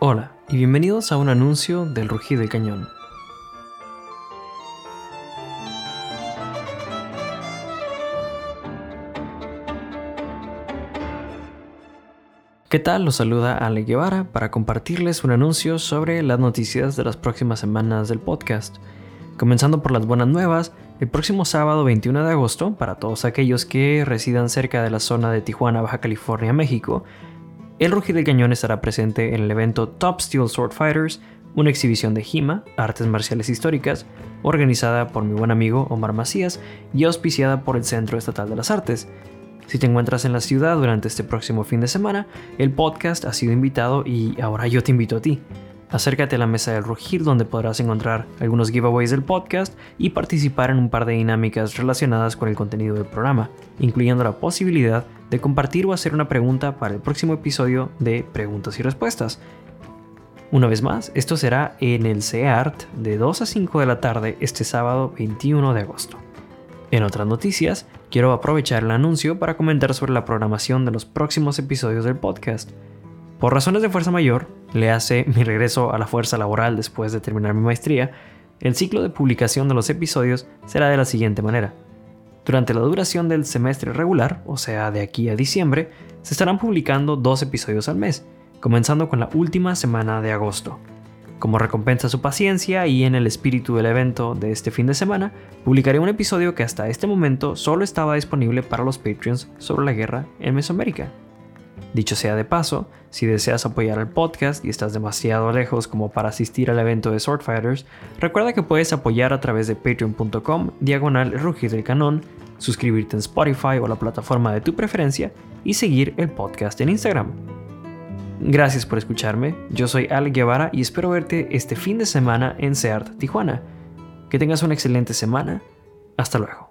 Hola y bienvenidos a un anuncio del rugido del cañón. ¿Qué tal? Los saluda Ale Guevara para compartirles un anuncio sobre las noticias de las próximas semanas del podcast. Comenzando por las buenas nuevas, el próximo sábado 21 de agosto, para todos aquellos que residan cerca de la zona de Tijuana, Baja California, México, el Rugido del Cañón estará presente en el evento Top Steel Sword Fighters, una exhibición de HIMA, artes marciales históricas, organizada por mi buen amigo Omar Macías y auspiciada por el Centro Estatal de las Artes. Si te encuentras en la ciudad durante este próximo fin de semana, el podcast ha sido invitado y ahora yo te invito a ti. Acércate a la mesa del Rugir donde podrás encontrar algunos giveaways del podcast y participar en un par de dinámicas relacionadas con el contenido del programa, incluyendo la posibilidad de compartir o hacer una pregunta para el próximo episodio de Preguntas y Respuestas. Una vez más, esto será en el CEART de 2 a 5 de la tarde este sábado 21 de agosto. En otras noticias, quiero aprovechar el anuncio para comentar sobre la programación de los próximos episodios del podcast. Por razones de fuerza mayor, le hace mi regreso a la fuerza laboral después de terminar mi maestría, el ciclo de publicación de los episodios será de la siguiente manera. Durante la duración del semestre regular, o sea, de aquí a diciembre, se estarán publicando dos episodios al mes, comenzando con la última semana de agosto. Como recompensa a su paciencia y en el espíritu del evento de este fin de semana, publicaré un episodio que hasta este momento solo estaba disponible para los Patreons sobre la guerra en Mesoamérica. Dicho sea de paso, si deseas apoyar el podcast y estás demasiado lejos como para asistir al evento de Swordfighters, recuerda que puedes apoyar a través de patreon.com diagonal rugir del canon, suscribirte en Spotify o la plataforma de tu preferencia y seguir el podcast en Instagram. Gracias por escucharme, yo soy Ale Guevara y espero verte este fin de semana en SEART Tijuana. Que tengas una excelente semana, hasta luego.